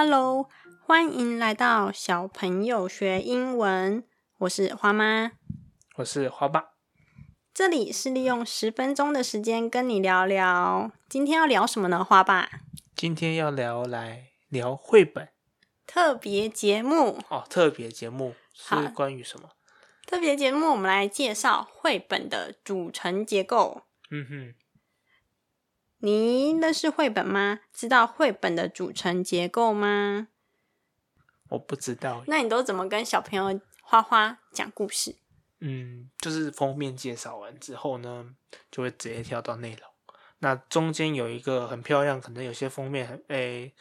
Hello，欢迎来到小朋友学英文。我是花妈，我是花爸。这里是利用十分钟的时间跟你聊聊。今天要聊什么呢？花爸，今天要聊来聊绘本特别节目哦。特别节目是关于什么？特别节目，我们来介绍绘本的组成结构。嗯哼。你认识绘本吗？知道绘本的组成结构吗？我不知道。那你都怎么跟小朋友花花讲故事？嗯，就是封面介绍完之后呢，就会直接跳到内容。那中间有一个很漂亮，可能有些封面很诶，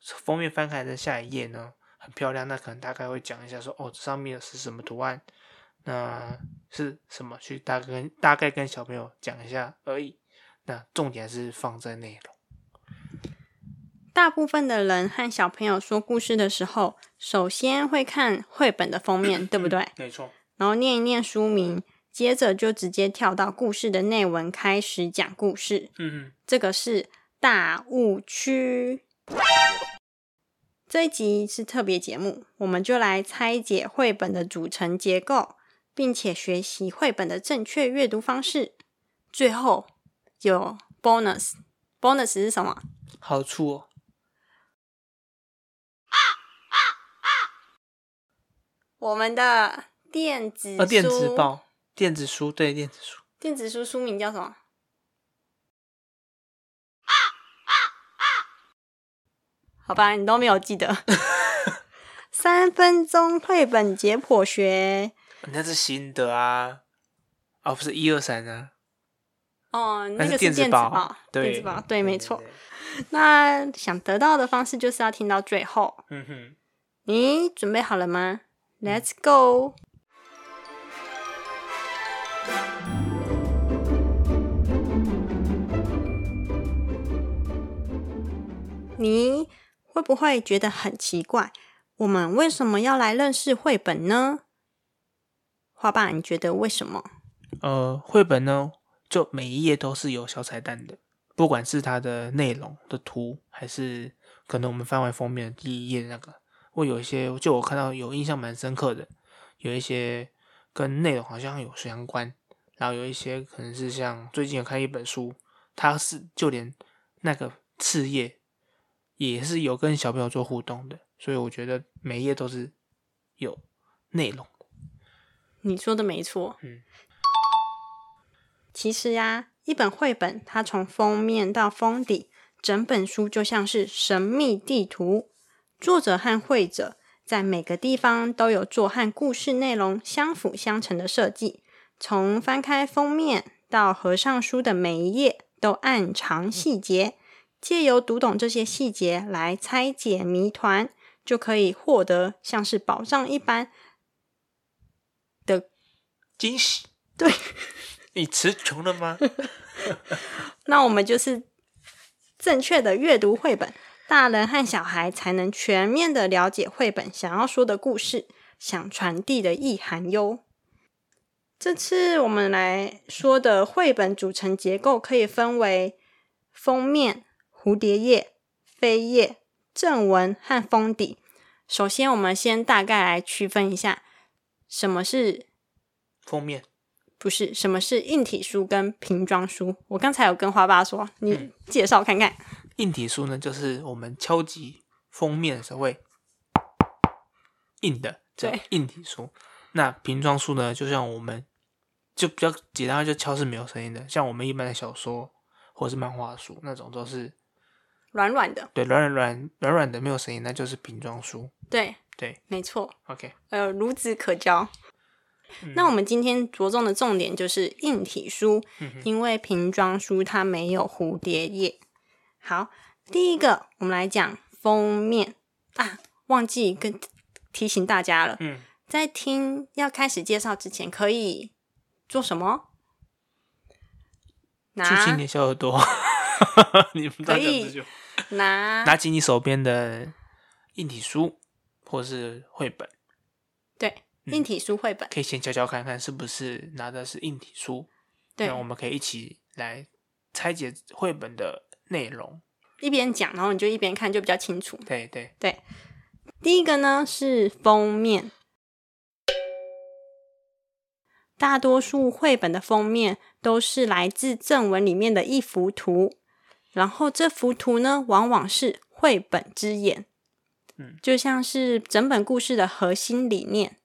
封面翻开的下一页呢很漂亮，那可能大概会讲一下说哦，这上面是什么图案，那是什么？去大概大概跟小朋友讲一下而已。那重点是放在内容。大部分的人和小朋友说故事的时候，首先会看绘本的封面，对不对？没错。然后念一念书名，接着就直接跳到故事的内文，开始讲故事。嗯嗯。这个是大误区。这一集是特别节目，我们就来拆解绘本的组成结构，并且学习绘本的正确阅读方式。最后。有 bonus，bonus 是什么？好处哦。我们的电子呃电子报、电子书，对电子书。电子书书名叫什么？好吧，你都没有记得。三分钟绘本解剖学，那是新的啊，哦，不是一二三啊。哦，那个是电子报，电子报，对，没错。那想得到的方式就是要听到最后。嗯哼，你准备好了吗？Let's go。你会不会觉得很奇怪？我们为什么要来认识绘本呢？花爸，你觉得为什么？呃，绘本呢？就每一页都是有小彩蛋的，不管是它的内容的图，还是可能我们翻完封面的第一页那个，会有一些，就我看到有印象蛮深刻的，有一些跟内容好像有相关，然后有一些可能是像最近有看一本书，它是就连那个次页也是有跟小朋友做互动的，所以我觉得每一页都是有内容的。你说的没错，嗯。其实呀，一本绘本，它从封面到封底，整本书就像是神秘地图。作者和绘者在每个地方都有做和故事内容相辅相成的设计。从翻开封面到合上书的每一页，都暗藏细节。借由读懂这些细节来拆解谜团，就可以获得像是宝藏一般的惊喜。对。你词穷了吗？那我们就是正确的阅读绘本，大人和小孩才能全面的了解绘本想要说的故事，想传递的意涵哟。这次我们来说的绘本组成结构可以分为封面、蝴蝶页、扉页、正文和封底。首先，我们先大概来区分一下什么是封面。不是，什么是硬体书跟瓶装书？我刚才有跟花爸说，你介绍看看。硬体书呢，就是我们敲击封面的时候会硬的，对，硬体书。那瓶装书呢，就像我们就比较简单，就敲是没有声音的。像我们一般的小说或者是漫画书那种，都是软软的，对，软软软软软的，没有声音，那就是瓶装书。对对，没错。OK，呃，孺子可教。那我们今天着重的重点就是硬体书，因为瓶装书它没有蝴蝶页。好，第一个我们来讲封面啊，忘记跟提醒大家了。嗯，在听要开始介绍之前，可以做什么？拿起你的小耳朵，你们可以拿拿起你手边的硬体书或是绘本。对。硬体书绘本可以先教教看看是不是拿的是硬体书，对，我们可以一起来拆解绘本的内容。一边讲，然后你就一边看，就比较清楚。对对对，第一个呢是封面，大多数绘本的封面都是来自正文里面的一幅图，然后这幅图呢往往是绘本之眼，嗯，就像是整本故事的核心理念。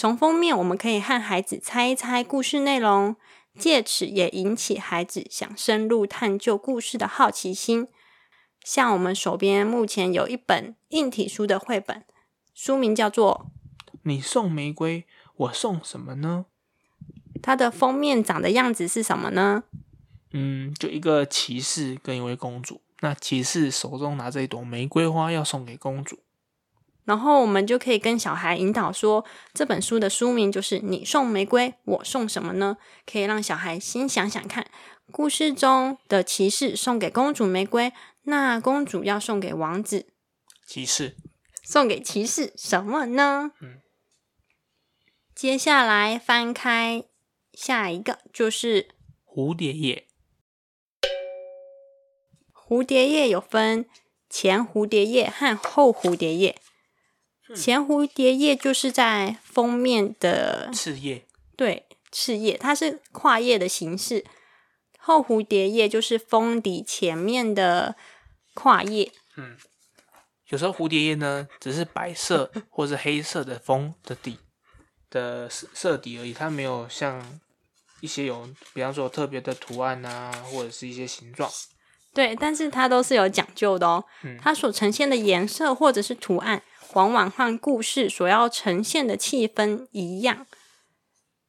从封面我们可以和孩子猜一猜故事内容，借此也引起孩子想深入探究故事的好奇心。像我们手边目前有一本硬体书的绘本，书名叫做你送玫瑰，我送什么呢？它的封面长的样子是什么呢？嗯，就一个骑士跟一位公主。那骑士手中拿着一朵玫瑰花，要送给公主。然后我们就可以跟小孩引导说，这本书的书名就是“你送玫瑰，我送什么呢？”可以让小孩先想想看，故事中的骑士送给公主玫瑰，那公主要送给王子，骑士，送给骑士什么呢？嗯接下来翻开下一个，就是蝴蝶叶，蝴蝶叶有分前蝴蝶叶和后蝴蝶叶。前蝴蝶叶就是在封面的翅叶，对翅叶，它是跨页的形式；后蝴蝶叶就是封底前面的跨页。嗯，有时候蝴蝶叶呢，只是白色 或是黑色的封的底的色色底而已，它没有像一些有，比方说特别的图案啊，或者是一些形状。对，但是它都是有讲究的哦。嗯它所呈现的颜色或者是图案，往往和故事所要呈现的气氛一样。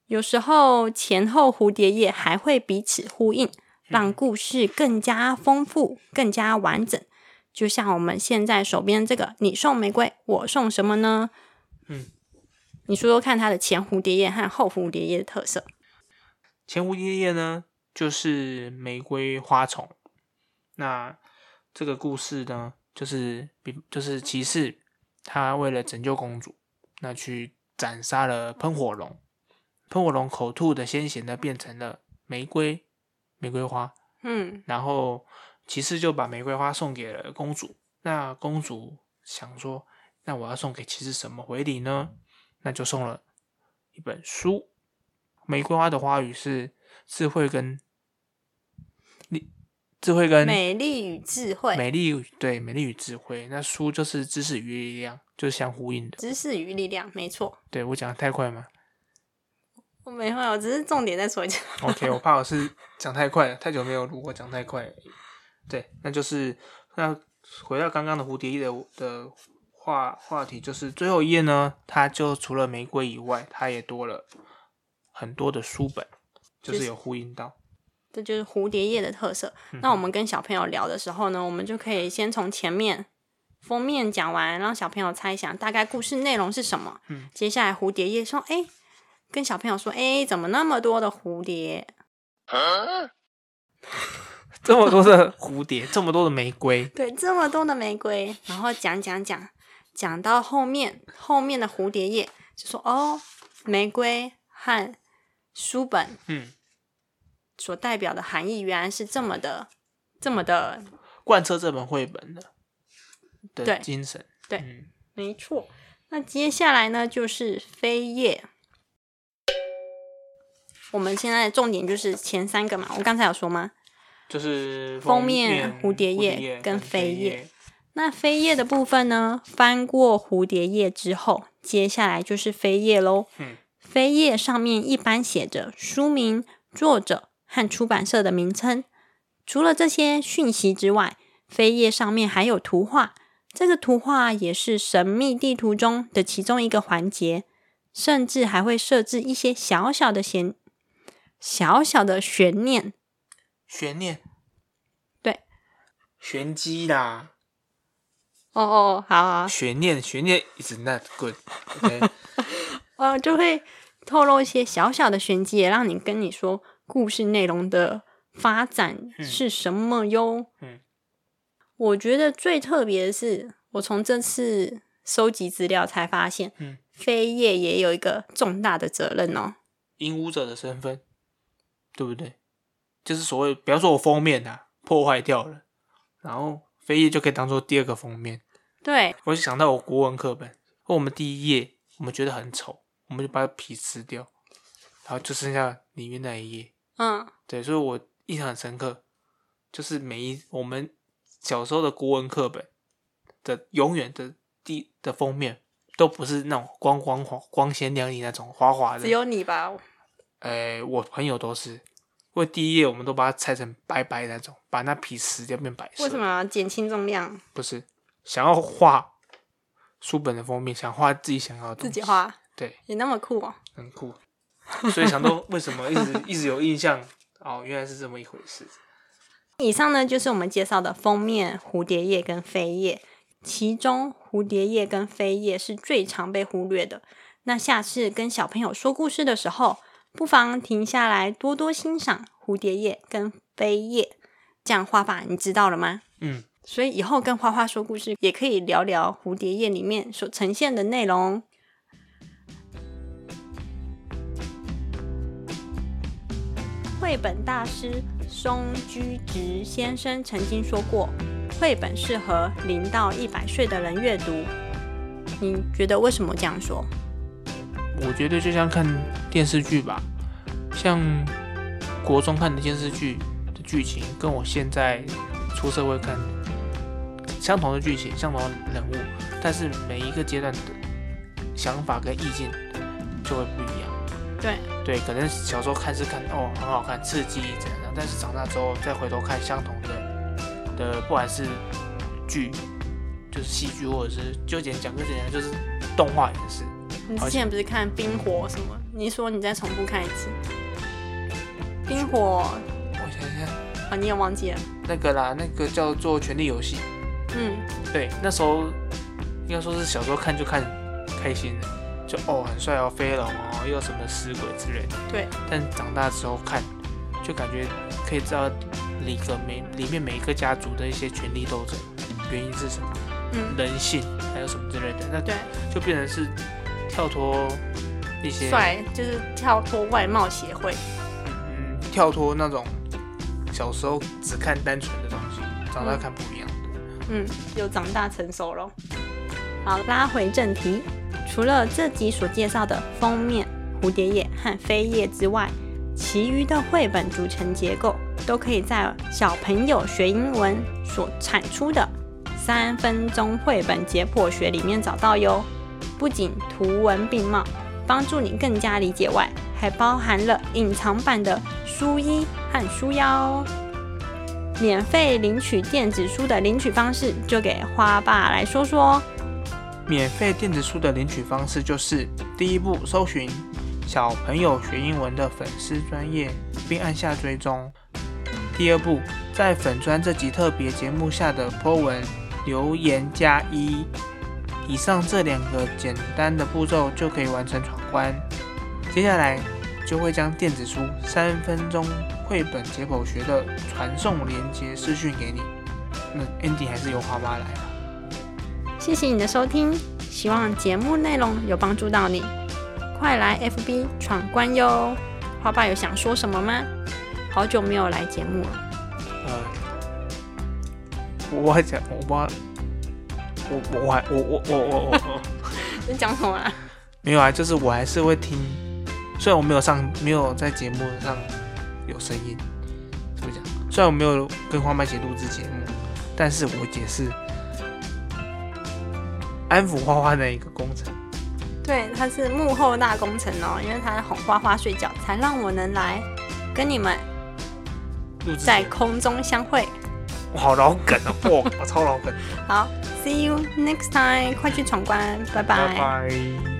有时候前后蝴蝶叶还会彼此呼应，让故事更加丰富、更加完整。就像我们现在手边这个，你送玫瑰，我送什么呢？嗯，你说说看它的前蝴蝶叶和后蝴蝶叶的特色。前蝴蝶叶呢，就是玫瑰花丛。那这个故事呢，就是比就是骑士他为了拯救公主，那去斩杀了喷火龙，喷火龙口吐的鲜血呢，变成了玫瑰玫瑰花，嗯，然后骑士就把玫瑰花送给了公主。那公主想说，那我要送给骑士什么回礼呢？那就送了一本书。玫瑰花的花语是智慧跟力，智慧跟美丽与智慧，美丽对美丽与智慧。那书就是知识与力量，就是相呼应的。知识与力量，没错。对我讲的太快吗我没有，我只是重点再说一下。？OK，我怕我是讲太快了，太久没有录，过讲太快而已。对，那就是那回到刚刚的蝴蝶叶的的话话题，就是最后一页呢，它就除了玫瑰以外，它也多了很多的书本，就是有呼应到。这就是蝴蝶叶的特色。嗯那我们跟小朋友聊的时候呢，我们就可以先从前面封面讲完，让小朋友猜想大概故事内容是什么。嗯，接下来蝴蝶叶说：“哎，跟小朋友说，哎，怎么那么多的蝴蝶？这么多的蝴蝶，这么多的玫瑰，对，这么多的玫瑰。”然后讲讲讲，讲到后面，后面的蝴蝶叶就说：“哦，玫瑰和书本嗯，所代表的含义原来是这么的，这么的贯彻这本绘本的对的精神。对嗯没错，那接下来呢就是飞叶。我们现在重点就是前三个嘛，我刚才有说吗？就是封面面蝴蝶叶叶跟飞飞叶。那飞叶的部分呢，翻过蝴蝶叶之后，接下来就是飞叶喽。嗯，飞叶上面一般写着书名、作者和出版社的名称。除了这些讯息之外，扉页上面还有图画，这个图画也是神秘地图中的其中一个环节，甚至还会设置一些小小的悬小小的悬念。悬念，对，玄机啦，哦哦，好好，悬念，悬念 is not good。OK，呃，就会透露一些小小的玄机，也让你跟你说故事内容的发展是什么哟。嗯，我觉得最特别的是，我从这次收集资料才发现，嗯，飞叶也有一个重大的责任哦。影舞者的身份，对不对？就是所谓，比方说我封面啊破坏掉了，然后飞页就可以当做第二个封面。对，我就想到我国文课本，我们第一页我们觉得很丑，我们就把皮撕掉，然后就剩下里面那一页。嗯，对，所以我印象很深刻，就是每一我们小时候的国文课本的永远的第的封面都不是那种光光滑、光鲜亮丽那种滑滑的只。有你吧？哎，我朋友都是，因为第一页我们都把它拆成白白的那种，把那皮撕掉变白色。为什么减轻重量？不是想要画书本的封面，想画自己想要的东西，自己画，对，也那么酷哦。很酷。所以想说，为什么一直一直有印象？哦，原来是这么一回事。以上呢就是我们介绍的封面蝴蝶叶跟飞叶，其中蝴蝶叶跟飞叶是最常被忽略的。那下次跟小朋友说故事的时候，不妨停下来多多欣赏蝴蝶叶跟飞叶，这样画法你知道了吗？嗯，所以以后跟花花说故事，也可以聊聊蝴蝶叶里面所呈现的内容。绘本大师松居直先生曾经说过，绘本适合零到一百岁的人阅读。你觉得为什么这样说？我觉得就像看电视剧吧，像国中看的电视剧的剧情，跟我现在出社会看相同的剧情、相同的人物，但是每一个阶段的想法跟意见就会不一样。对，对，可能小时候看是看哦很好看、刺激怎样的，但是长大之后再回头看相同的的，不管是剧，就是戏剧，或者是就简讲个简单，就是动画也是。你之前不是看冰火什么？你说你再重复看一次。冰火我想一下，啊，你也忘记了？那个啦，那个叫做《权力游戏》。嗯，对，那时候应该说是小时候看就看开心的，就哦很帅哦，飞龙哦，又有什么死鬼之类的。对。但长大之后看，就感觉可以知道里个每里面每一个家族的一些权力斗争原因是什么，嗯，人性还有什么之类的，那对，就变成是跳脱一些帅就是跳脱外貌协会。嗯，跳脱那种小时候只看单纯的东西，长大看不一样的。嗯，又长大成熟了。好，拉回正题，除了这集所介绍的封面、蝴蝶叶和飞叶之外，其余的绘本组成结构都可以在小朋友学英文所产出的三分钟绘本解剖学里面找到哟。不仅图文并茂，帮助你更加理解外，还包含了隐藏版的书衣和书腰。免费领取电子书的领取方式，就给花爸来说说。免费电子书的领取方式就是：第一步，搜寻小朋友学英文的粉丝专业，并按下追踪；第二步，在粉专这集特别节目下的 po 文留言加一。以上这两个简单的步骤就可以完成闯关。接下来就会将电子书三分钟绘本解剖学的传送连接私讯给你。那 Andy 还是由花妈来。谢谢你的收听，希望节目内容有帮助到你。快来 FB 闯关哟！花爸有想说什么吗？好久没有来节目了。呃，我还讲，我我我我还我我我我我我你讲什么啊？没有啊，就是我还是会听，虽然我没有上，没有在节目上有声音，怎么讲？虽然我没有跟花麦姐录制节目，但是我也是安抚花花的一个工程。对，他是幕后大工程哦，因为他哄花花睡觉，才让我能来跟你们在空中相会。我好老梗哦，哇，我超老梗，好，See you next time，快去闯关，拜拜拜。